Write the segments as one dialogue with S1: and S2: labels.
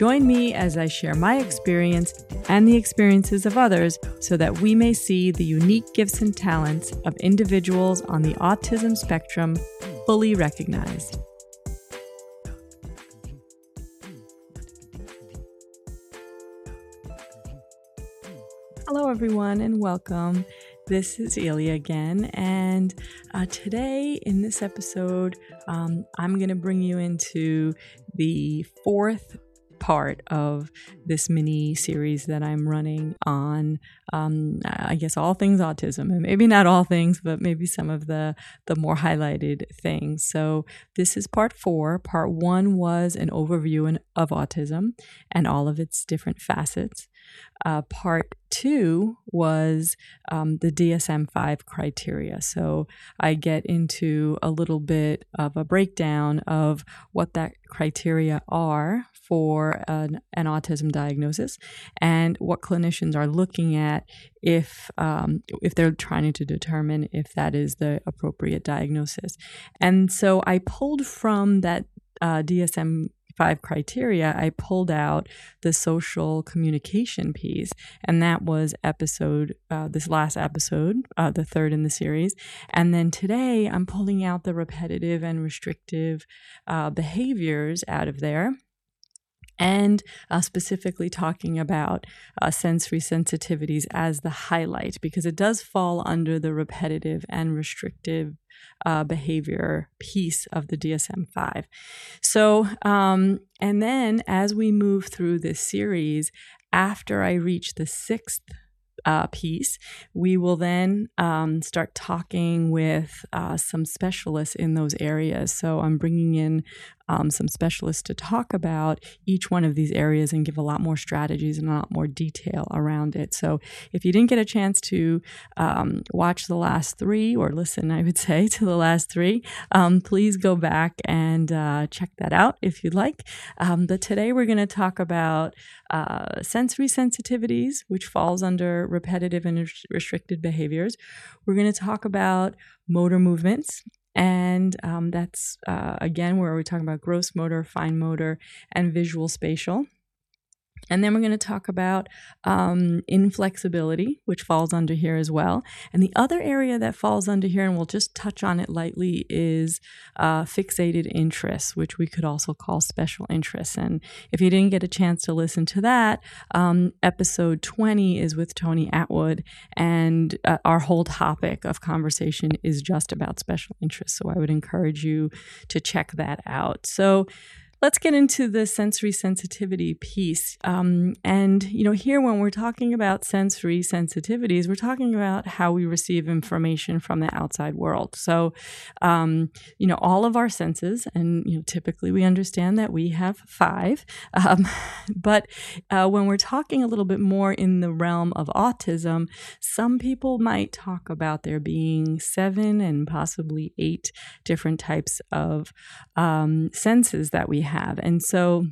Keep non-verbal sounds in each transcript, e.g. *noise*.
S1: Join me as I share my experience and the experiences of others so that we may see the unique gifts and talents of individuals on the autism spectrum fully recognized. Hello, everyone, and welcome. This is Ilya again, and uh, today in this episode, um, I'm going to bring you into the fourth part of this mini series that I'm running on, um, I guess, all things autism, and maybe not all things, but maybe some of the the more highlighted things. So this is part four. Part one was an overview of autism and all of its different facets. Uh, part two was um, the DSM 5 criteria. So I get into a little bit of a breakdown of what that criteria are for an, an autism diagnosis and what clinicians are looking at if um, if they're trying to determine if that is the appropriate diagnosis. And so I pulled from that uh, DSM five criteria, I pulled out the social communication piece, and that was episode uh, this last episode, uh, the third in the series. And then today, I'm pulling out the repetitive and restrictive uh, behaviors out of there and uh, specifically talking about uh, sensory sensitivities as the highlight because it does fall under the repetitive and restrictive uh, behavior piece of the DSM 5. So, um, and then as we move through this series, after I reach the sixth uh, piece, we will then um, start talking with uh, some specialists in those areas. So I'm bringing in um, some specialists to talk about each one of these areas and give a lot more strategies and a lot more detail around it. So if you didn't get a chance to um, watch the last three or listen, I would *laughs* say, to the last three, um, please go back and uh, check that out if you'd like. Um, but today we're going to talk about uh, sensory sensitivities, which falls under repetitive and restricted behaviors. We're going to talk about motor movements and um, that's, uh, again, where we're talking about gross motor, fine motor, and visual spatial. And then we're going to talk about um, inflexibility, which falls under here as well. And the other area that falls under here, and we'll just touch on it lightly, is uh, fixated interests, which we could also call special interests. And if you didn't get a chance to listen to that, um, episode 20 is with Tony Attwood, and uh, our whole topic of conversation is just about special interests. So I would encourage you to check that out. So, let's get into the sensory sensitivity piece. Um, and, you know, here when we're talking about sensory sensitivities, we're talking about how we receive information from the outside world. So, um, you know, all of our senses, and, you know, typically we understand that we have five. Um, *laughs* but uh, when we're talking a little bit more in the realm of autism, some people might talk about there being seven and possibly eight different types of um, senses that we have. And so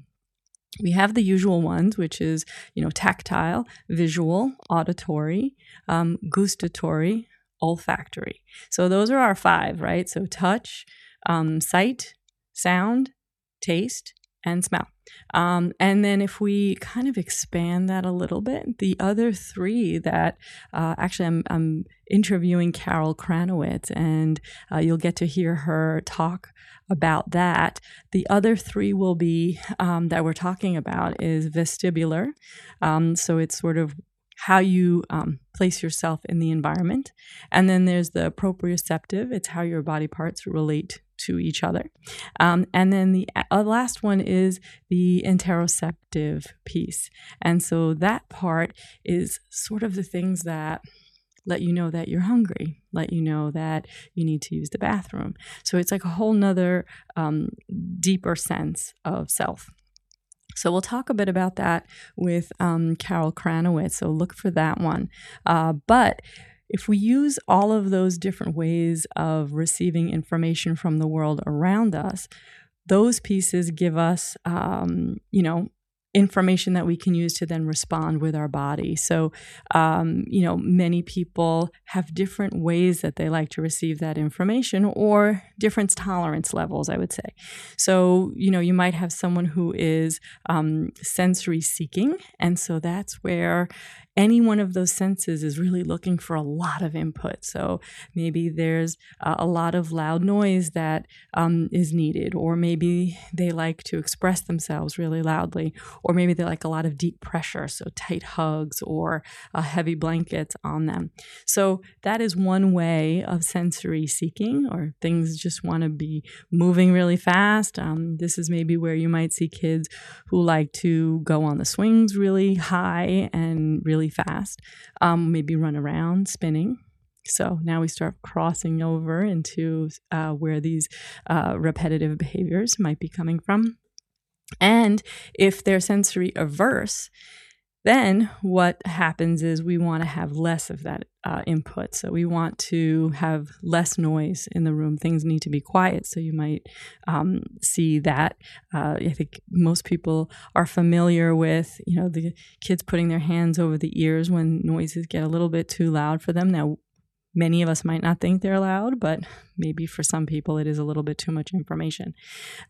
S1: we have the usual ones, which is, you know, tactile, visual, auditory, um, gustatory, olfactory. So those are our five, right? So touch, um, sight, sound, taste, and smell. Um, and then if we kind of expand that a little bit, the other three that uh, actually I'm, I'm, interviewing Carol Kranowitz, and uh, you'll get to hear her talk about that. The other three will be um, that we're talking about is vestibular. Um, so it's sort of how you um, place yourself in the environment. And then there's the proprioceptive, it's how your body parts relate to each other. Um, and then the uh, last one is the interoceptive piece. And so that part is sort of the things that let you know that you're hungry, let you know that you need to use the bathroom. So it's like a whole nother um, deeper sense of self. So we'll talk a bit about that with um, Carol Kranowitz. So look for that one. Uh, but if we use all of those different ways of receiving information from the world around us, those pieces give us, um, you know, information that we can use to then respond with our body. So, um, you know, many people have different ways that they like to receive that information or different tolerance levels, I would say. So, you know, you might have someone who is um, sensory seeking. And so that's where any one of those senses is really looking for a lot of input. So maybe there's a lot of loud noise that um, is needed, or maybe they like to express themselves really loudly, or maybe they like a lot of deep pressure, so tight hugs or uh, heavy blankets on them. So that is one way of sensory seeking, or things just want to be moving really fast. Um, this is maybe where you might see kids who like to go on the swings really high and really fast, um, maybe run around spinning. So now we start crossing over into uh, where these uh, repetitive behaviors might be coming from. And if they're sensory averse, then what happens is we want to have less of that uh, input. So we want to have less noise in the room. Things need to be quiet. So you might um, see that. Uh, I think most people are familiar with, you know, the kids putting their hands over the ears when noises get a little bit too loud for them. Now, Many of us might not think they're loud, but maybe for some people it is a little bit too much information.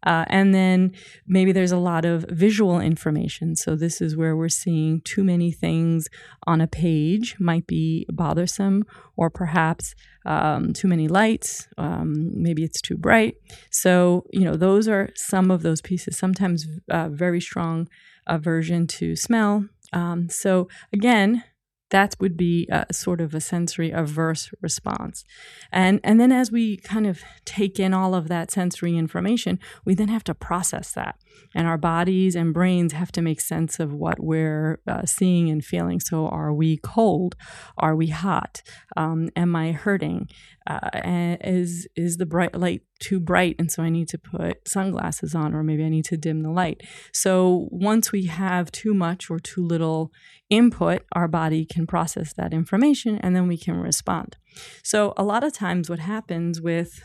S1: Uh, and then maybe there's a lot of visual information. So this is where we're seeing too many things on a page, might be bothersome, or perhaps um, too many lights. Um, maybe it's too bright. So, you know, those are some of those pieces, sometimes uh, very strong aversion to smell. Um, so, again, that would be a, sort of a sensory averse response. And, and then as we kind of take in all of that sensory information, we then have to process that. And our bodies and brains have to make sense of what we're uh, seeing and feeling. So, are we cold? Are we hot? Um, am I hurting? Uh, is is the bright light too bright and so I need to put sunglasses on or maybe I need to dim the light. So once we have too much or too little input, our body can process that information and then we can respond. So a lot of times what happens with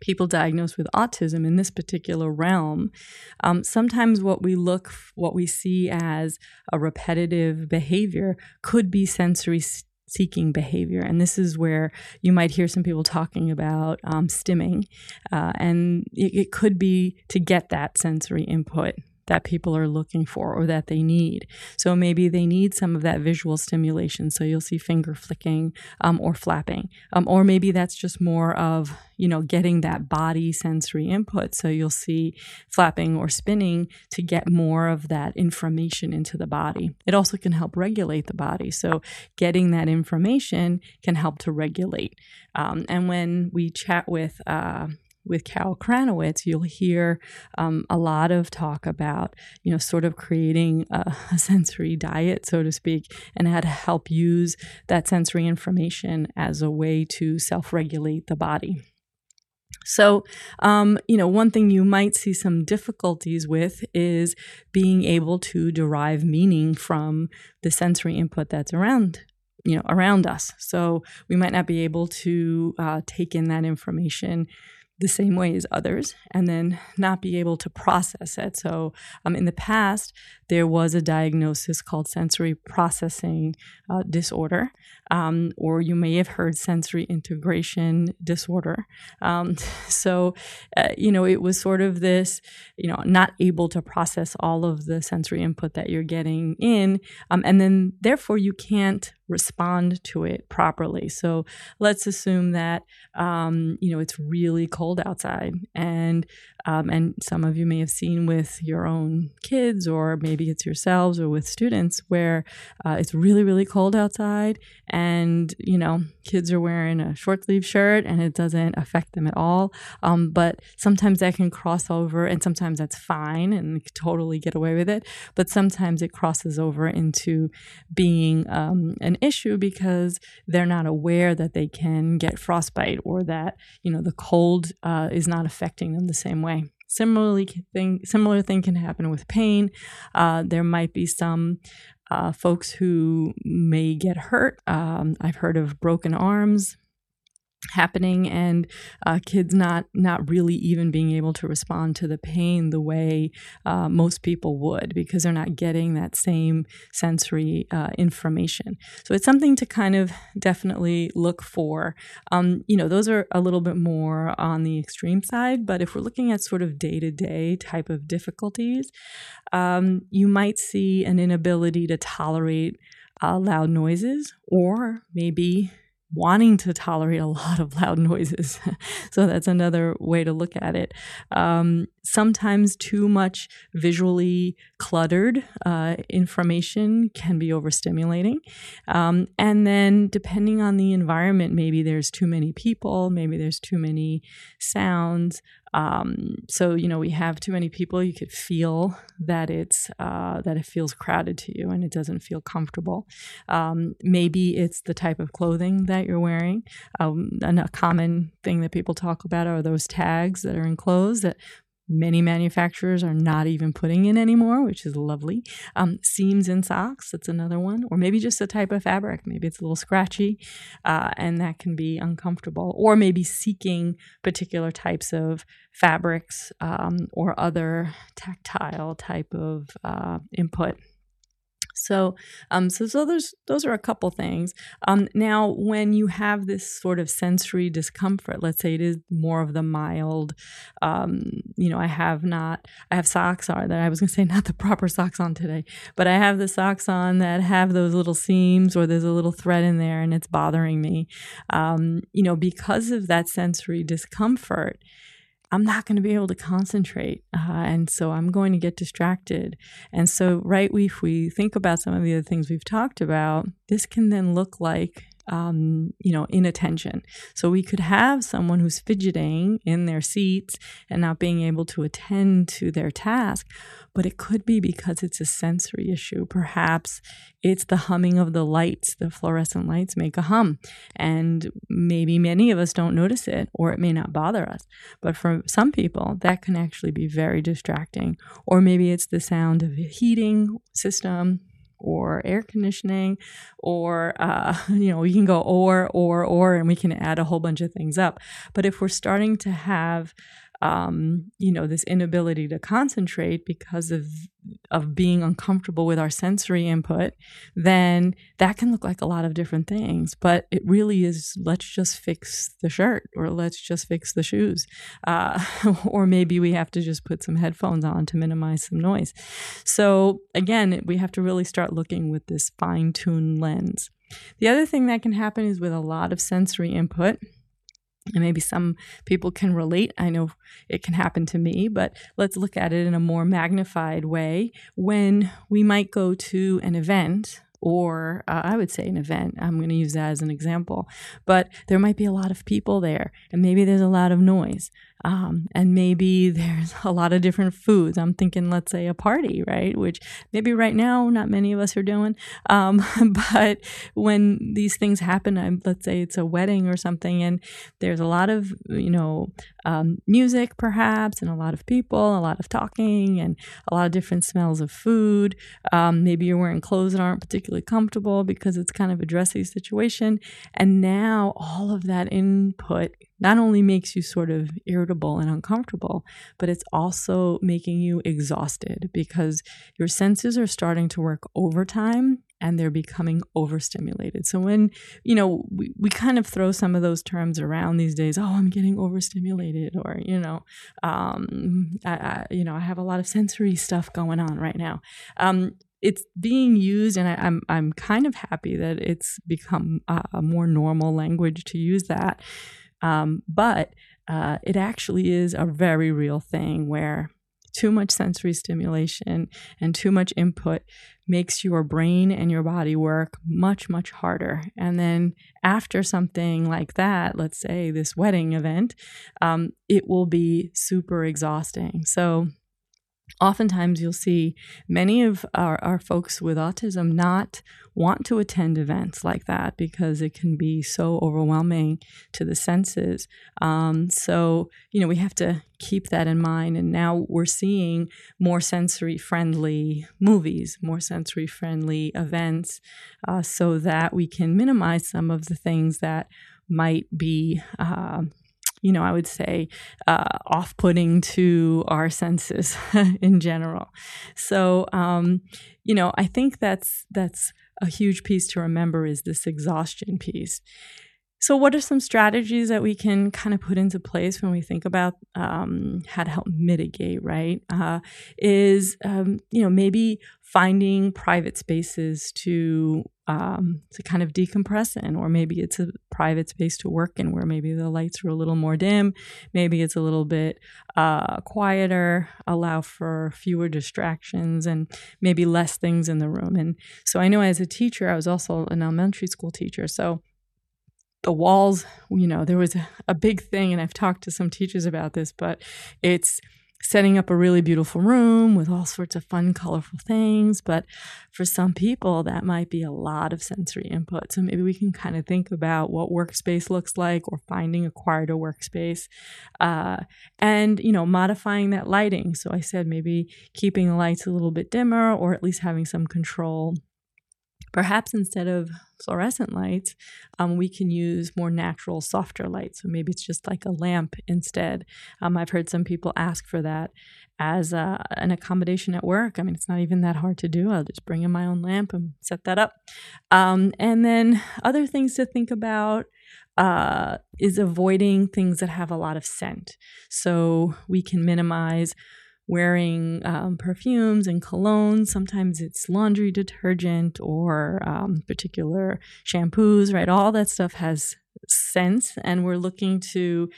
S1: people diagnosed with autism in this particular realm, um, sometimes what we look, what we see as a repetitive behavior could be sensory seeking behavior. And this is where you might hear some people talking about um, stimming. Uh, and it, it could be to get that sensory input that people are looking for or that they need. So maybe they need some of that visual stimulation. So you'll see finger flicking um, or flapping. Um, or maybe that's just more of, you know, getting that body sensory input. So you'll see flapping or spinning to get more of that information into the body. It also can help regulate the body. So getting that information can help to regulate. Um, and when we chat with, uh, with Cal Kranowitz, you'll hear um, a lot of talk about, you know, sort of creating a, a, sensory diet, so to speak, and how to help use that sensory information as a way to self regulate the body. So, um, you know, one thing you might see some difficulties with is being able to derive meaning from the sensory input that's around you know around us so we might not be able to uh, take in that information the same way as others and then not be able to process it. So, um, in the past, there was a diagnosis called sensory processing uh, disorder, um, or you may have heard sensory integration disorder. Um, *laughs* so, uh, you know, it was sort of this, you know, not able to process all of the sensory input that you're getting in, um, and then therefore you can't respond to it properly. So let's assume that um, you know it's really cold outside, and um, and some of you may have seen with your own kids, or maybe it's yourselves, or with students, where uh, it's really really cold outside, and you know kids are wearing a short sleeve shirt, and it doesn't affect them at all. Um, but sometimes that can cross over, and sometimes that's fine, and totally get away with it. But sometimes it crosses over into being um, an issue because they're not aware that they can get frostbite or that you know the cold uh, is not affecting them the same way. Similarly, thing, similar thing can happen with pain. Uh, there might be some uh, folks who may get hurt. Um, I've heard of broken arms, happening and uh, kids not not really even being able to respond to the pain the way uh, most people would because they're not getting that same sensory uh, information. So it's something to kind of definitely look for. Um, you know those are a little bit more on the extreme side but if we're looking at sort of day-to-day type of difficulties um, you might see an inability to tolerate uh, loud noises or maybe wanting to tolerate a lot of loud noises. *laughs* so that's another way to look at it. Um, sometimes too much visually cluttered uh, information can be overstimulating. Um, and then, depending on the environment, maybe there's too many people, maybe there's too many sounds. Um, so you know, we have too many people. You could feel that it's uh, that it feels crowded to you, and it doesn't feel comfortable. Um, maybe it's the type of clothing that you're wearing. Um, and a common thing that people talk about are those tags that are in clothes that many manufacturers are not even putting in anymore, which is lovely. Um, seams in socks, that's another one. Or maybe just a type of fabric. Maybe it's a little scratchy uh, and that can be uncomfortable. Or maybe seeking particular types of fabrics um, or other tactile type of uh, input so, um, so, so those those are a couple things. Um, now, when you have this sort of sensory discomfort, let's say it is more of the mild, um, you know, I have not, I have socks on that I was going to say *laughs* not the proper socks on today, but I have the socks on that have those little seams or there's a little thread in there and it's bothering me. Um, you know, because of that sensory discomfort I'm not going to be able to concentrate. Uh, and so I'm going to get distracted. And so, right, if we think about some of the other things we've talked about, this can then look like um, you know, inattention. So we could have someone who's fidgeting in their seats and not being able to attend to their task, but it could be because it's a sensory issue. Perhaps it's the humming of the lights. The fluorescent lights make a hum, and maybe many of us don't notice it, or it may not bother us. But for some people, that can actually be very distracting. Or maybe it's the sound of a heating system or air conditioning or uh, *laughs* you know we can go or or or and we can add a whole bunch of things up. But if we're starting to have um, you know, this inability to concentrate because of of being uncomfortable with our sensory input, then that can look like a lot of different things. But it really is let's just fix the shirt, or let's just fix the shoes, uh, *laughs* or maybe we have to just put some headphones on to minimize some noise. So again, we have to really start looking with this fine tuned lens. The other thing that can happen is with a lot of sensory input and maybe some people can relate. I know it can happen to me, but let's look at it in a more magnified way. When we might go to an event, or uh, I would say an event, I'm going to use that as an example, but there might be a lot of people there, and maybe there's a lot of noise. Um, and maybe *laughs* there's a lot of different foods. I'm thinking, let's say, a party, right? Which maybe right now not many of us are doing. Um, *laughs* but when these things happen, I'm, let's say it's a wedding or something, and there's a lot of, you know, um, music perhaps, and a lot of people, a lot of talking, and a lot of different smells of food. Um, maybe you're wearing clothes that aren't particularly comfortable because it's kind of a dressy situation. And now all of that input not only makes you sort of irritable and uncomfortable, but it's also making you exhausted because your senses are starting to work overtime and they're becoming overstimulated. So when, you know, we, we kind of throw some of those terms around these days, oh, I'm getting overstimulated or, you know, um, I, I, you know, I have a lot of sensory stuff going on right now. Um, it's being used, and I, am I'm, I'm kind of happy that it's become a, a more normal language to use that um, but uh, it actually is a very real thing where too much sensory stimulation and too much input makes your brain and your body work much, much harder. And then after something like that, let's say this wedding event, um, it will be super exhausting. So oftentimes you'll see many of our, our folks with autism not want to attend events like that because it can be so overwhelming to the senses. Um, so, you know, we have to keep that in mind. And now we're seeing more sensory friendly movies, more sensory friendly events, uh, so that we can minimize some of the things that might be. Uh, you know, I would say uh, off putting to our senses *laughs* in general. So, um, you know, I think that's that's a huge piece to remember is this exhaustion piece. So, what are some strategies that we can kind of put into place when we think about um, how to help mitigate? Right, uh, is um, you know maybe finding private spaces to um, to kind of decompress in, or maybe it's a private space to work in where maybe the lights are a little more dim, maybe it's a little bit uh, quieter, allow for fewer distractions, and maybe less things in the room. And so, I know as a teacher, I was also an elementary school teacher, so the walls, you know, there was a, a big thing, and I've talked to some teachers about this, but it's setting up a really beautiful room with all sorts of fun, colorful things. But for some people, that might be a lot of sensory input. So maybe we can kind of think about what workspace looks like or finding a quieter workspace uh, and, you know, modifying that lighting. So I said maybe keeping the lights a little bit dimmer or at least having some control Perhaps instead of fluorescent lights, um, we can use more natural, softer lights. So maybe it's just like a lamp instead. Um, I've heard some people ask for that as uh, an accommodation at work. I mean, it's not even that hard to do. I'll just bring in my own lamp and set that up. Um, and then other things to think about. Uh, is avoiding things that have a lot of scent. So we can minimize wearing um, perfumes and colognes. Sometimes it's laundry detergent or um, particular shampoos, right? All that stuff has scents, and we're looking to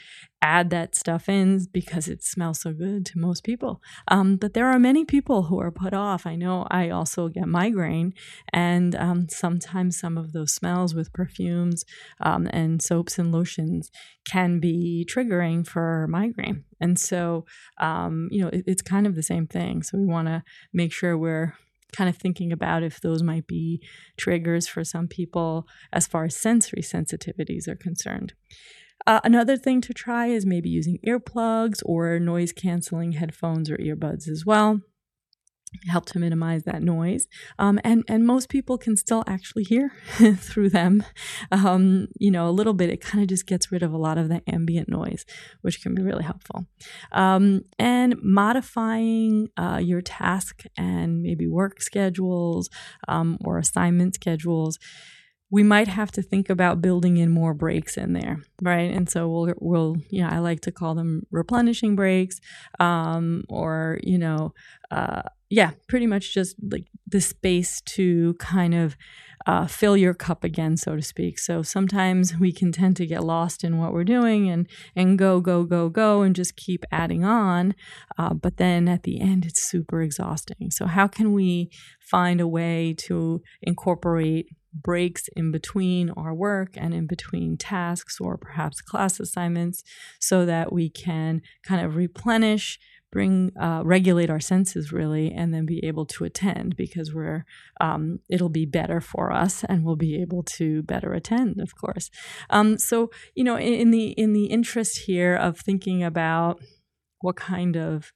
S1: add that stuff in because it smells so good to most people. Um, but there are many people who are put off. I know I also get migraine, and um, sometimes some of those smells with perfumes um, and soaps and lotions can be triggering for migraine. And so, um, you know, it, it's kind of the same thing. So we want to make sure we're kind of thinking about if those might be triggers for some people as far as sensory sensitivities are concerned. Uh, another thing to try is maybe using earplugs or noise canceling headphones or earbuds as well. Help to minimize that noise, um, and and most people can still actually hear *laughs* through them. Um, you know, a little bit. It kind of just gets rid of a lot of the ambient noise, which can be really helpful. Um, and modifying uh, your task and maybe work schedules um, or assignment schedules we might have to think about building in more breaks in there, right? And so we'll, we'll, you know, I like to call them replenishing breaks, um, or you know, uh, yeah, pretty much just like the space to kind of uh, fill your cup again, so to speak. So sometimes we can tend to get lost in what we're doing and and go go go go and just keep adding on, uh, but then at the end it's super exhausting. So how can we find a way to incorporate breaks in between our work and in between tasks or perhaps class assignments so that we can kind of replenish bring uh, regulate our senses really and then be able to attend because we're um, it'll be better for us and we'll be able to better attend of course. Um, so you know in, in, the in the interest here of thinking about what kind of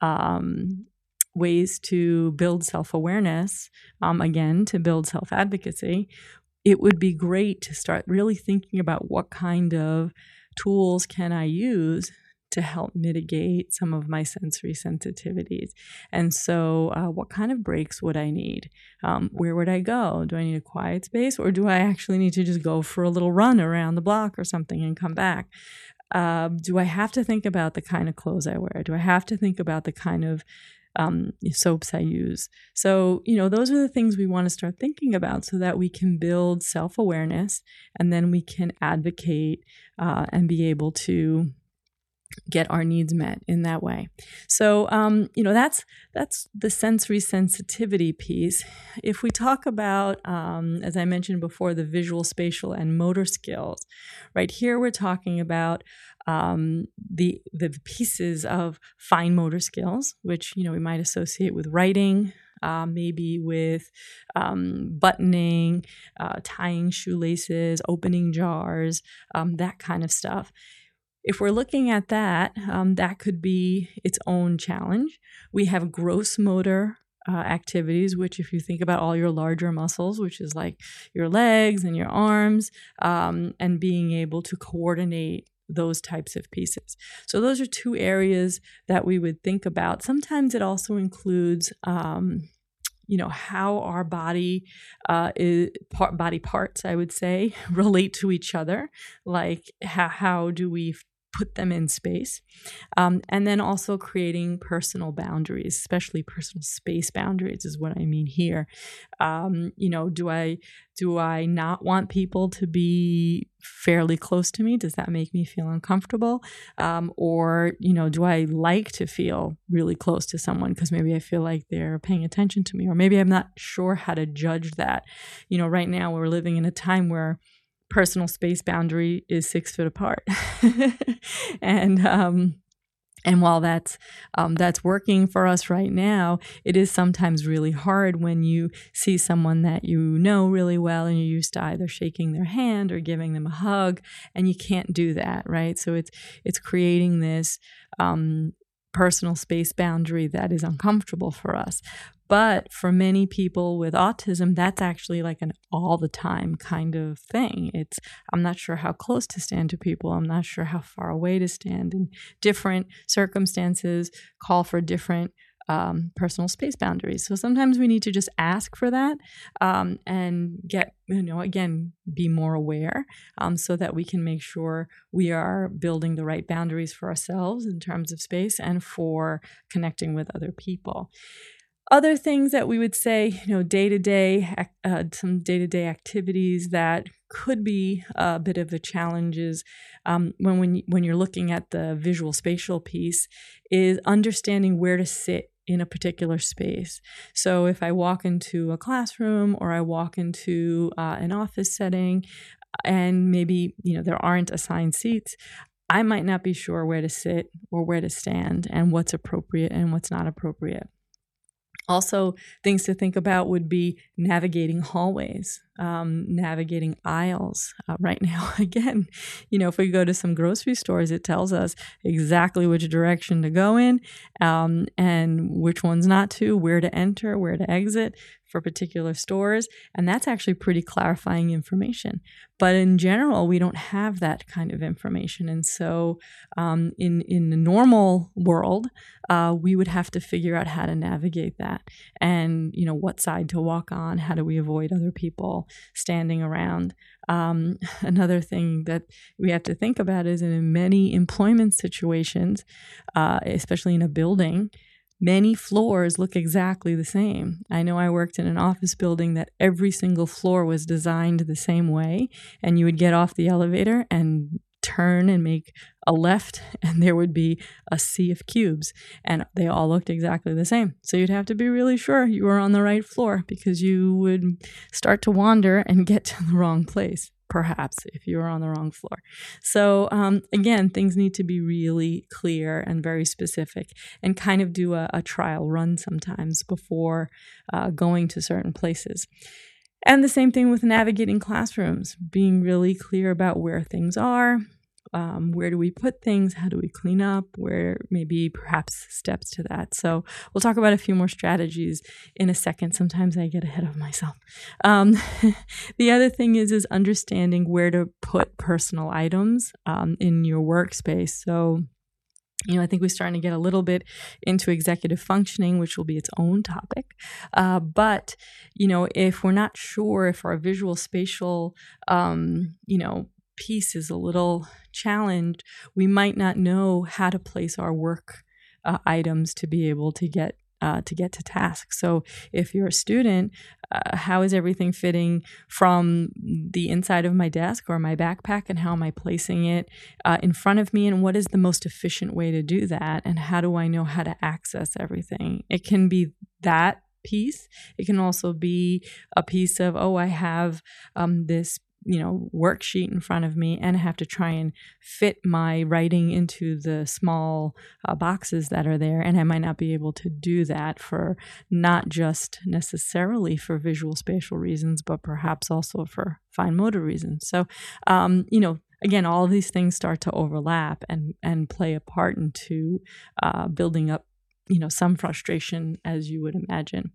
S1: um, ways to build self awareness, um, again, to build self advocacy, it would be great to start really thinking about what kind of tools can I use to help mitigate some of my sensory sensitivities. And so, uh, what kind of breaks would I need? Um, where would I go? Do I need a quiet space, or do I actually need to just go for a little run around the block or something and come back? Uh, do I have to think about the kind of clothes I wear? Do I have to think about the kind of um, soaps I use. So, you know, those are the things we want to start thinking about so that we can build self awareness and then we can advocate uh, and be able to get our needs met in that way. So um, you know that's that's the sensory sensitivity piece. If we talk about, um, as I mentioned before, the visual, spatial, and motor skills, right here we're talking about um, the the pieces of fine motor skills, which you know we might associate with writing, uh, maybe with um, buttoning, uh, tying shoelaces, opening jars, um, that kind of stuff. If we're looking at that, um, that could be its own challenge. We have gross motor uh, activities, which, if you think about all your larger muscles, which is like your legs and your arms, um, and being able to coordinate those types of pieces. So, those are two areas that we would think about. Sometimes it also includes. Um, you know how our body uh, is, body parts i would say *laughs* relate to each other like how, how do we put them in space. Um, and then also creating personal boundaries, especially personal space boundaries is what I mean here. Um, you know, do I do I not want people to be fairly close to me? Does that make me feel uncomfortable? Um, or, you know, do I like to feel really close to someone because maybe I feel like they're paying attention to me? Or maybe I'm not sure how to judge that. You know, right now we're living in a time where personal space boundary is six foot apart. *laughs* and um, and while that's um, that's working for us right now, it is sometimes really hard when you see someone that you know really well and you're used to either shaking their hand or giving them a hug, and you can't do that, right? So it's it's creating this um, personal space boundary that is uncomfortable for us. But for many people with autism, that's actually like an all the time kind of thing. It's, I'm not sure how close to stand to people. I'm not sure how far away to stand. And different circumstances call for different um, personal space boundaries. So sometimes we need to just ask for that um, and get, you know, again, be more aware um, so that we can make sure we are building the right boundaries for ourselves in terms of space and for connecting with other people. Other things that we would say, you know, day to day, some day to day activities that could be a bit of a challenge is um, when when when you're looking at the visual spatial piece, is understanding where to sit in a particular space. So if I walk into a classroom or I walk into uh, an office setting, and maybe you know there aren't assigned seats, I might not be sure where to sit or where to stand and what's appropriate and what's not appropriate. Also, things to think about would be navigating hallways, um, navigating aisles. Uh, right now, *laughs* again, you know, if we go to some grocery stores, it tells us exactly which direction to go in um, and which ones not to, where to enter, where to exit for particular stores. And that's actually pretty clarifying information. But in general, we don't have that kind of information. And so um, in, in the normal world, uh, we would have to figure out how to navigate that and, you know, what side to walk on. How do we avoid other people standing around? Um, *laughs* another thing that we have to think about is in many employment situations, uh, especially in a building, many floors look exactly the same. I know I worked in an office building that every single floor was designed the same way, and you would get off the elevator and turn and make a left, *laughs* and there would be a sea of cubes, and they all looked exactly the same. So you'd have to be really sure you were on the right floor because you would start to wander and get to the wrong place perhaps if you are on the wrong floor. So, um, again, things need to be really clear and very specific and kind of do a, a trial run sometimes before uh, going to certain places. And the same thing with navigating classrooms, being really clear about where things are, um, where do we put things? How do we clean up? Where maybe perhaps steps to that. So we'll talk about a few more strategies in a second. Sometimes I get ahead of myself. Um, *laughs* the other thing is is understanding where to put personal items um, in your workspace. So you know, I think we're starting to get a little bit into executive functioning, which will be its own topic. Uh, but, you know, if we're not sure if our visual spatial, um, you know, piece is a little challenged, we might not know how to place our work uh, items to be able to get uh, to get to task. So if you're a student, uh, how is everything fitting from the inside of my desk or my backpack, and how am I placing it uh, in front of me, and what is the most efficient way to do that, and how do I know how to access everything? It can be that piece. It can also be a piece of, oh, I have um, this you know worksheet in front of me and have to try and fit my writing into the small uh, boxes that are there and I might not be able to do that for not just necessarily for visual spatial reasons but perhaps also for fine motor reasons. So um, you know again all these things start to overlap and and play a part into uh, building up you know some frustration as you would imagine.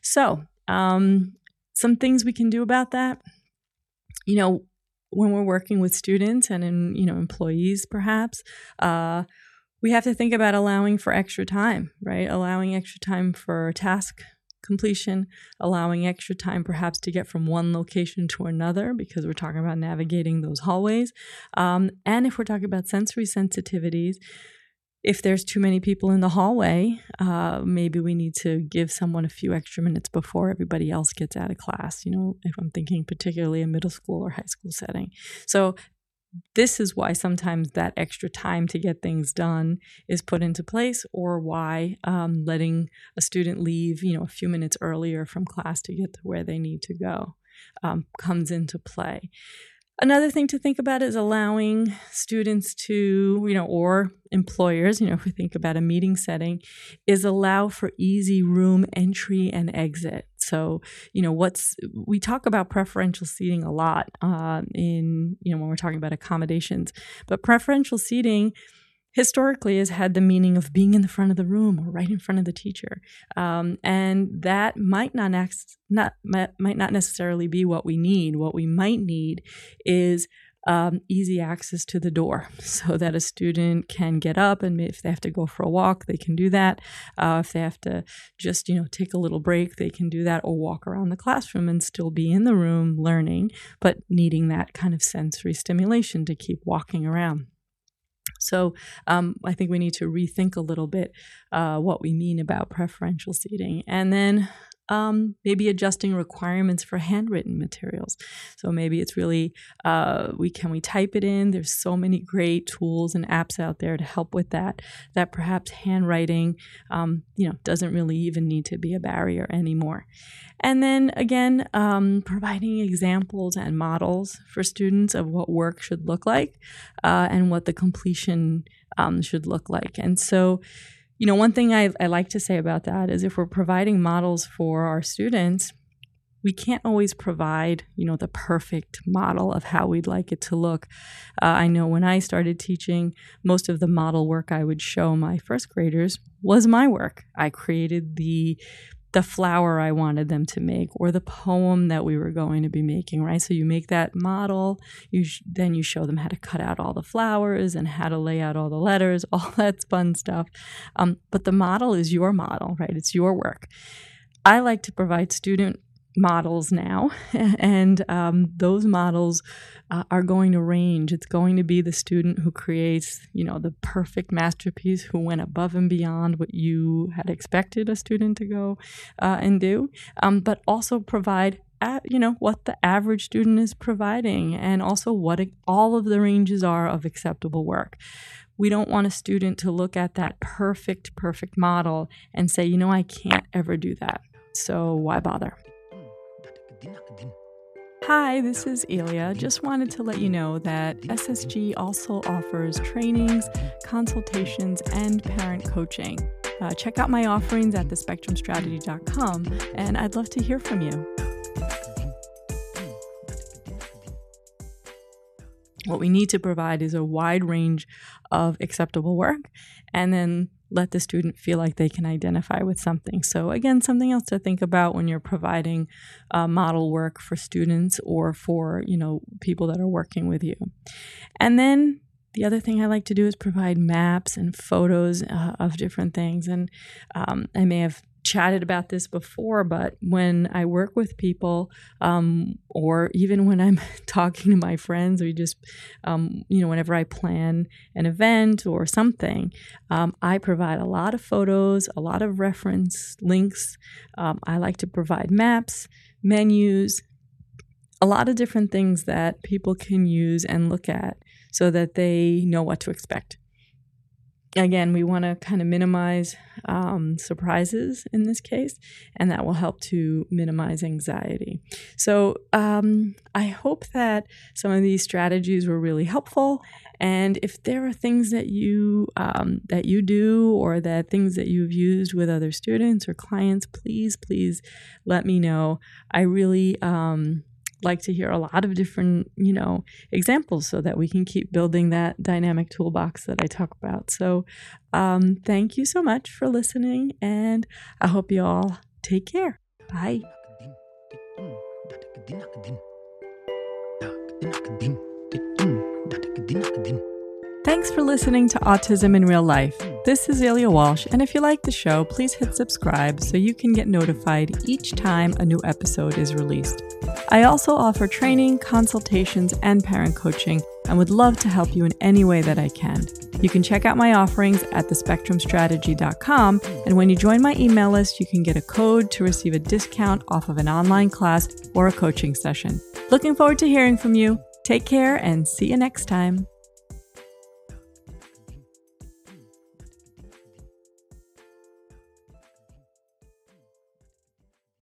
S1: So um, some things we can do about that you know when we're working with students and in you know employees perhaps uh, we have to think about allowing for extra time right? Allowing extra time for task completion allowing extra time perhaps to get from one location to another because we're talking about navigating those hallways. Um, and if we're talking about sensory sensitivities if there's too many people in the hallway, uh, maybe we need to give someone a few extra minutes before everybody else gets out of class. You know, if I'm thinking particularly a middle school or high school setting. So, this is why sometimes that extra time to get things done is put into place, or why um, letting a student leave, you know, a few minutes earlier from class to get to where they need to go um, comes into play. Another thing to think about is allowing students to, you know, or employers, you know, if we think about a meeting setting, is allow for easy room entry and exit. So, you know, what's we talk about preferential seating a lot uh, in, you know, when we're talking about accommodations, but preferential seating historically has had the meaning of being in the front of the room or right in front of the teacher, um, and that might not, not might not necessarily be what we need. What we might need is um, easy access to the door *laughs* so that a student can get up and if they have to go for a walk they can do that. Uh, if they have to just you know take a little break they can do that or walk around the classroom and still be in the room learning but needing that kind of sensory stimulation to keep walking around so um, I think we need to rethink a little bit uh, what we mean about preferential seating. And then um, maybe adjusting requirements for handwritten materials. So maybe it's really uh, we can we type it in. There's so many great tools and apps out there to help with that. That perhaps handwriting, um, you know, doesn't really even need to be a barrier anymore. And then again, um, providing examples and models for students of what work should look like uh, and what the completion um, should look like. And so you know, one thing I, I like to say about that is if we're providing models for our students, we can't always provide, you know, the perfect model of how we'd like it to look. Uh, I know when I started teaching, most of the model work I would show my first graders was my work. I created the the flower I wanted them to make or the poem that we were going to be making, right? So you make that model, you sh- then you show them how to cut out all the flowers and how to lay out all the letters, *laughs* all that fun stuff. Um, but the model is your model, right? It's your work. I like to provide student models now, *laughs* and um, those models uh, are going to range. It's going to be the student who creates, you know, the perfect masterpiece, who went above and beyond what you had expected a student to go uh, and do, um, but also provide at, you know what the average student is providing and also what it, all of the ranges are of acceptable work. We don't want a student to look at that perfect perfect model and say you know i can't ever do that. So why bother Hi, this is Elia. Just wanted to let you know that SSG also offers trainings, consultations, and parent coaching. Uh, check out my offerings at thespectrumstrategy.com, and I'd love to hear from you. What we need to provide is a wide range of acceptable work, and then let the student feel like they can identify with something. So, again, something else to think about when you're providing uh, model work for students or for you know people that are working with you. And then the other thing I like to do is provide maps and photos uh, of different things. And um, I may have chatted about this before, but when I work with people, um, or even when I'm *laughs* talking to my friends, or just, um, you know, whenever I plan an event or something, um, I provide a lot of photos, a lot of reference links. Um, I like to provide maps, menus, a lot of different things that people can use and look at so that they know what to expect again, we want to kind of minimize um, surprises in this case, and that will help to minimize anxiety. So, um, I hope that some of these strategies were really helpful. And if there are things that you um, that you do or that things that you've used with other students or clients, please, please let me know. I really um, like to hear a lot of different, you know, examples so that we can keep building that dynamic toolbox that I talk about. So, um, thank you so much for listening, and I hope you all take care. Bye. Thanks for listening to Autism in Real Life. This is Ilya Walsh, and if you like the show, please hit subscribe so you can get notified each time a new episode is released. I also offer training, consultations, and parent coaching, and would love to help you in any way that I can. You can check out my offerings at thespectrumstrategy.com, and when you join my email list, you can get a code to receive a discount off of an online class or a coaching session. Looking forward to hearing from you. Take care and see you next time.